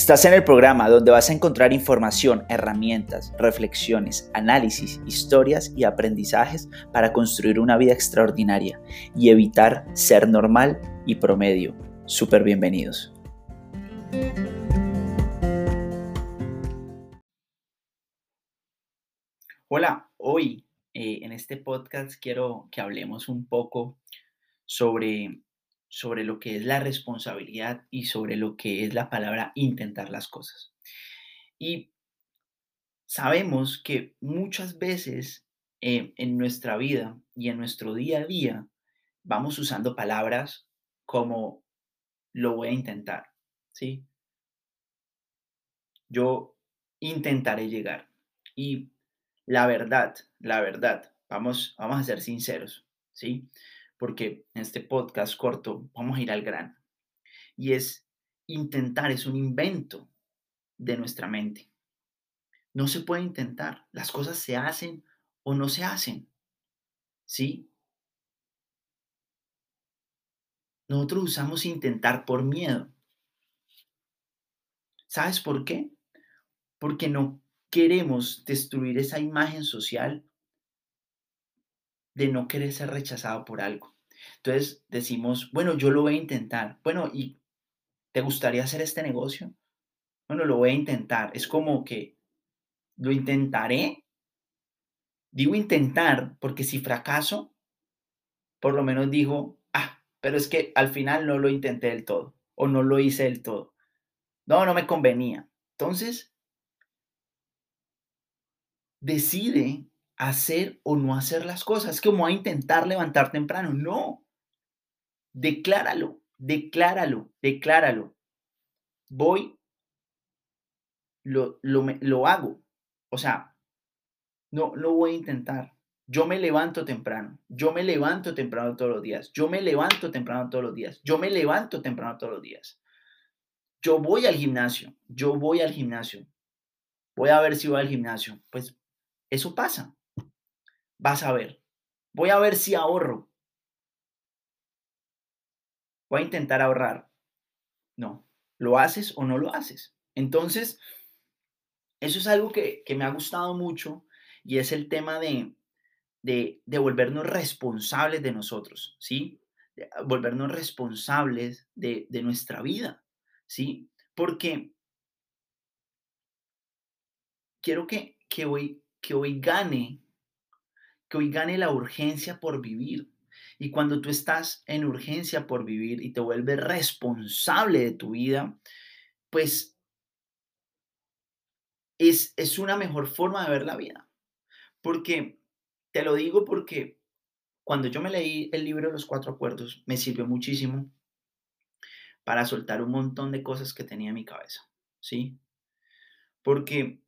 Estás en el programa donde vas a encontrar información, herramientas, reflexiones, análisis, historias y aprendizajes para construir una vida extraordinaria y evitar ser normal y promedio. Súper bienvenidos. Hola, hoy eh, en este podcast quiero que hablemos un poco sobre sobre lo que es la responsabilidad y sobre lo que es la palabra intentar las cosas. Y sabemos que muchas veces eh, en nuestra vida y en nuestro día a día vamos usando palabras como lo voy a intentar, ¿sí? Yo intentaré llegar. Y la verdad, la verdad, vamos, vamos a ser sinceros, ¿sí? Porque en este podcast corto vamos a ir al grano. Y es intentar, es un invento de nuestra mente. No se puede intentar. Las cosas se hacen o no se hacen. ¿Sí? Nosotros usamos intentar por miedo. ¿Sabes por qué? Porque no queremos destruir esa imagen social de no querer ser rechazado por algo. Entonces decimos, bueno, yo lo voy a intentar. Bueno, ¿y te gustaría hacer este negocio? Bueno, lo voy a intentar. Es como que lo intentaré. Digo intentar porque si fracaso, por lo menos digo, ah, pero es que al final no lo intenté del todo o no lo hice del todo. No, no me convenía. Entonces, decide hacer o no hacer las cosas. Es como a intentar levantar temprano. No. Decláralo, decláralo, decláralo. Voy, lo, lo, lo hago. O sea, no lo voy a intentar. Yo me levanto temprano. Yo me levanto temprano todos los días. Yo me levanto temprano todos los días. Yo me levanto temprano todos los días. Yo voy al gimnasio. Yo voy al gimnasio. Voy a ver si voy al gimnasio. Pues eso pasa. Vas a ver. Voy a ver si ahorro. Voy a intentar ahorrar. No, lo haces o no lo haces. Entonces, eso es algo que, me ha gustado mucho y es el tema de, de, de volvernos responsables de nosotros, ¿sí? volvernos responsables de, de nuestra vida, ¿sí? Porque quiero que, que, hoy, que hoy gane que hoy gane la urgencia por vivir. Y cuando tú estás en urgencia por vivir y te vuelves responsable de tu vida, pues es, es una mejor forma de ver la vida. Porque, te lo digo porque cuando yo me leí el libro de los cuatro acuerdos, me sirvió muchísimo para soltar un montón de cosas que tenía en mi cabeza, ¿sí? Porque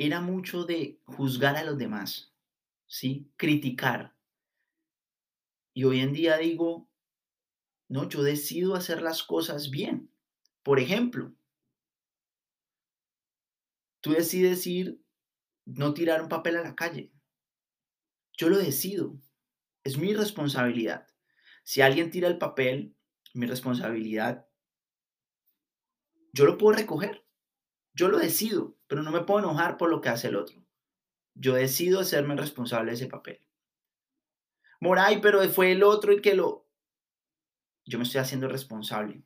era mucho de juzgar a los demás, ¿sí? Criticar. Y hoy en día digo, no, yo decido hacer las cosas bien. Por ejemplo, tú decides ir, no tirar un papel a la calle. Yo lo decido. Es mi responsabilidad. Si alguien tira el papel, mi responsabilidad, yo lo puedo recoger. Yo lo decido, pero no me puedo enojar por lo que hace el otro. Yo decido hacerme responsable de ese papel. Moray, pero fue el otro el que lo... Yo me estoy haciendo responsable.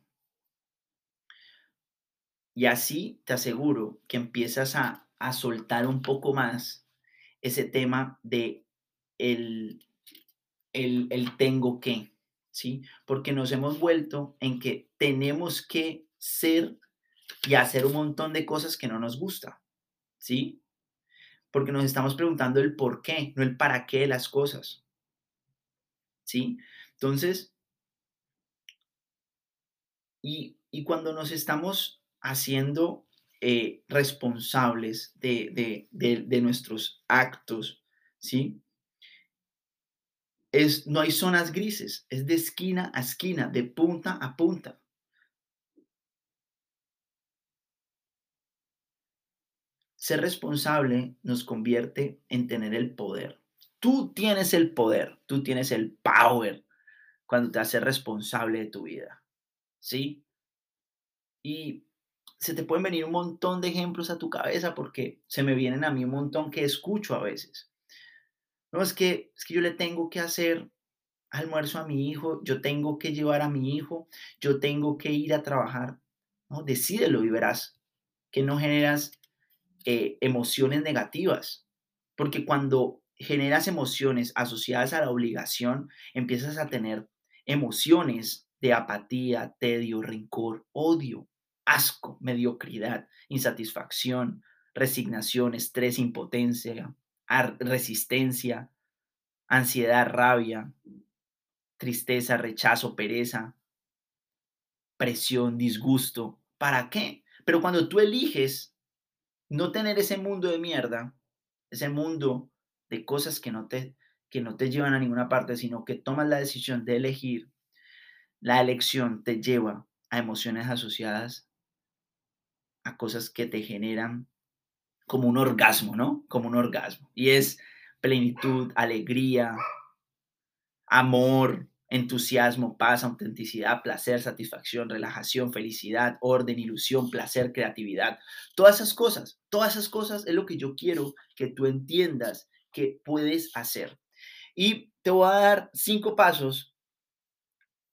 Y así te aseguro que empiezas a, a soltar un poco más ese tema de el, el, el tengo que, ¿sí? Porque nos hemos vuelto en que tenemos que ser y hacer un montón de cosas que no nos gusta, ¿sí? Porque nos estamos preguntando el por qué, no el para qué de las cosas, ¿sí? Entonces, y, cuando nos estamos haciendo eh, responsables de, de, nuestros actos, ¿sí? Es, no hay zonas grises, es de esquina a esquina, de punta a punta. Ser responsable nos convierte en tener el poder. Tú tienes el poder, tú tienes el power cuando te haces responsable de tu vida. ¿Sí? Y se te pueden venir un montón de ejemplos a tu cabeza porque se me vienen a mí un montón que escucho a veces. No, es que, es que yo le tengo que hacer almuerzo a mi hijo, yo tengo que llevar a mi hijo, yo tengo que ir a trabajar. ¿no? Decídelo y verás que no generas eh, emociones negativas. Porque cuando generas emociones asociadas a la obligación, empiezas a tener emociones de apatía, tedio, rencor, odio, asco, mediocridad, insatisfacción, resignación, estrés, impotencia, resistencia, ansiedad, rabia, tristeza, rechazo, pereza, presión, disgusto. ¿Para qué? Pero cuando tú eliges no tener ese mundo de mierda, ese mundo de cosas que no te, que no te llevan a ninguna parte, sino que tomas la decisión de elegir, la elección te lleva a emociones asociadas a cosas que te generan como un orgasmo, ¿no? Como un orgasmo. Y es plenitud, alegría, amor, entusiasmo, paz, autenticidad, placer, satisfacción, relajación, felicidad, orden, ilusión, placer, creatividad. Todas esas cosas, todas esas cosas es lo que yo quiero que tú entiendas que puedes hacer. Y te voy a dar cinco pasos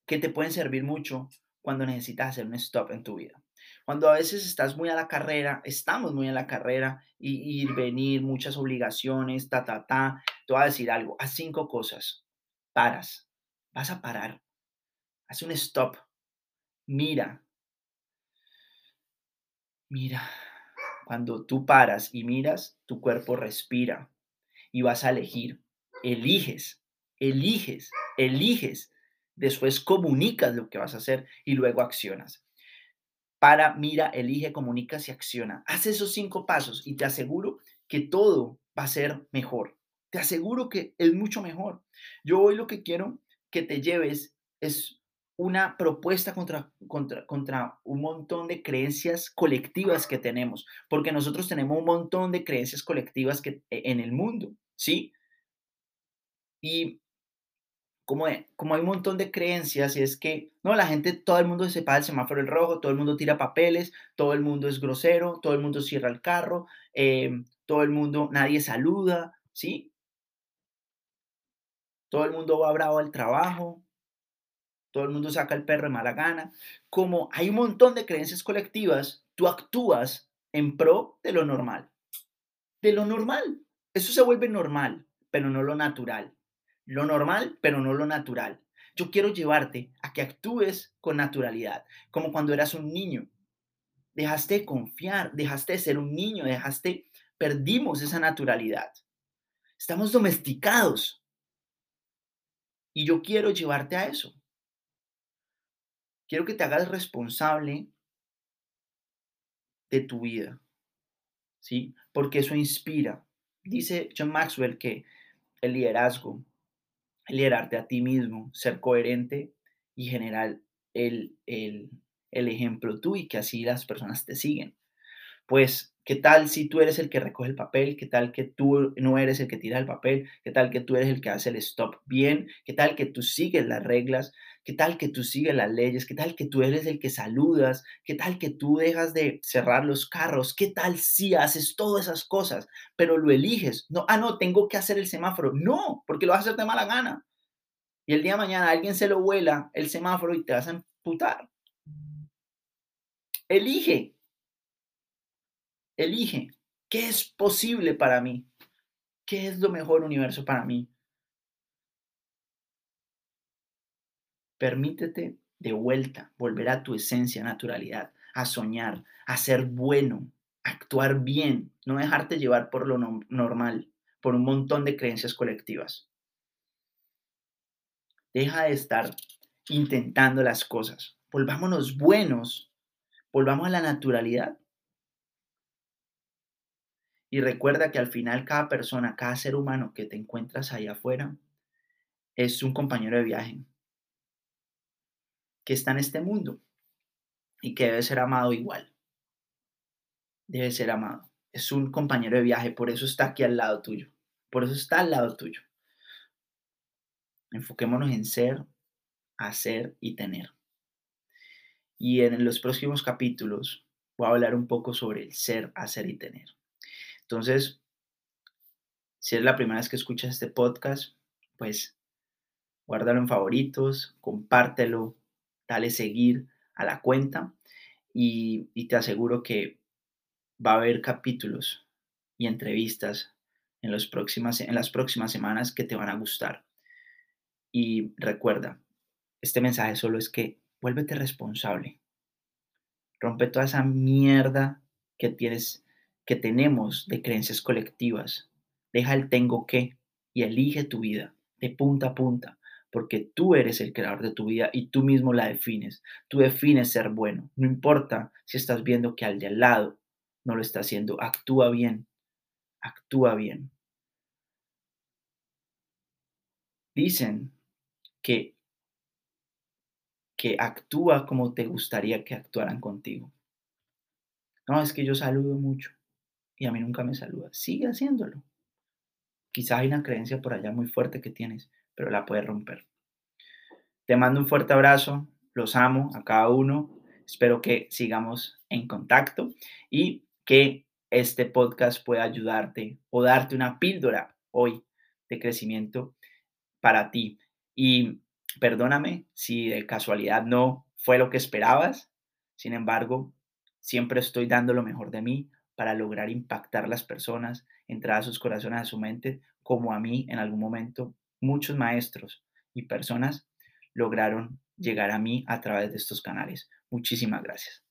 que te pueden servir mucho cuando necesitas hacer un stop en tu vida. Cuando a veces estás muy a la carrera, estamos muy a la carrera, y ir, venir, muchas obligaciones, ta, ta, ta, te voy a decir algo, haz cinco cosas, paras, vas a parar, haz un stop, mira, mira, cuando tú paras y miras, tu cuerpo respira y vas a elegir, eliges, eliges, eliges, después comunicas lo que vas a hacer y luego accionas para, mira, elige, comunica y acciona. Haz esos cinco pasos y te aseguro que todo va a ser mejor. Te aseguro que es mucho mejor. Yo hoy lo que quiero que te lleves es una propuesta contra, contra, contra un montón de creencias colectivas que tenemos, porque nosotros tenemos un montón de creencias colectivas que, e, en el mundo, ¿sí? Y como, como hay un montón de creencias y es que, no, la gente, todo el mundo se paga el semáforo el rojo, todo el mundo tira papeles, todo el mundo es grosero, todo el mundo cierra el carro, em, todo el mundo, nadie saluda, ¿sí? Todo el mundo va bravo al trabajo, todo el mundo saca el perro de mala gana. Como hay un montón de creencias colectivas, tú actúas en pro de lo normal. De lo normal. Eso se vuelve normal, pero no lo natural lo normal, pero no lo natural. Yo quiero llevarte a que actúes con naturalidad, como cuando eras un niño. Dejaste de confiar, dejaste de ser un niño, dejaste, perdimos esa naturalidad. Estamos domesticados. Y yo quiero llevarte a eso. Quiero que te hagas responsable de tu vida. ¿Sí? Porque eso inspira. Dice John Maxwell que el liderazgo liderarte a ti mismo, ser coherente y generar el, el, el ejemplo tú y que así las personas te siguen. Pues, ¿qué tal si tú eres el que recoge el papel? ¿Qué tal que tú no eres el que tira el papel? ¿Qué tal que tú eres el que hace el stop bien? ¿Qué tal que tú sigues las reglas? ¿Qué tal que tú sigues las leyes? ¿Qué tal que tú eres el que saludas? ¿Qué tal que tú dejas de cerrar los carros? ¿Qué tal si haces todas esas cosas, pero lo eliges? No, ah, no, tengo que hacer el semáforo. No, porque lo vas a hacer de mala gana. Y el día de mañana alguien se lo vuela el semáforo y te vas a emputar. Elige. Elige. ¿Qué es posible para mí? ¿Qué es lo mejor universo para mí? Permítete de vuelta volver a tu esencia, naturalidad, a soñar, a ser bueno, a actuar bien, no dejarte llevar por lo normal, por un montón de creencias colectivas. Deja de estar intentando las cosas. Volvámonos buenos, volvamos a la naturalidad. Y recuerda que al final cada persona, cada ser humano que te encuentras ahí afuera, es un compañero de viaje que está en este mundo y que debe ser amado igual. Debe ser amado. Es un compañero de viaje, por eso está aquí al lado tuyo. Por eso está al lado tuyo. Enfoquémonos en ser, hacer y tener. Y en los próximos capítulos voy a hablar un poco sobre el ser, hacer y tener. Entonces, si es la primera vez que escuchas este podcast, pues guárdalo en favoritos, compártelo, dale seguir a la cuenta y, te aseguro que va a haber capítulos y entrevistas en, los próximas, en las próximas semanas que te van a gustar. Y recuerda, este mensaje solo es que vuélvete responsable. Rompe toda esa mierda que tienes, que tenemos de creencias colectivas. Deja el tengo que y elige tu vida de punta a punta, porque tú eres el creador de tu vida y tú mismo la defines. Tú defines ser bueno. No importa si estás viendo que al de al lado no lo está haciendo. Actúa bien. Actúa bien. Dicen que, que actúa como te gustaría que actuaran contigo. No, es que yo saludo mucho y a mí nunca me saluda. Sigue haciéndolo. Quizás hay una creencia por allá muy fuerte que tienes, pero la puedes romper. Te mando un fuerte abrazo, los amo a cada uno. Espero que sigamos en contacto y que este podcast pueda ayudarte o darte una píldora hoy de crecimiento para ti. Y perdóname si de casualidad no fue lo que esperabas. Sin embargo, siempre estoy dando lo mejor de mí para lograr impactar las personas, entrar a sus corazones, a su mente, como a mí en algún momento muchos maestros y personas lograron llegar a mí a través de estos canales. Muchísimas gracias.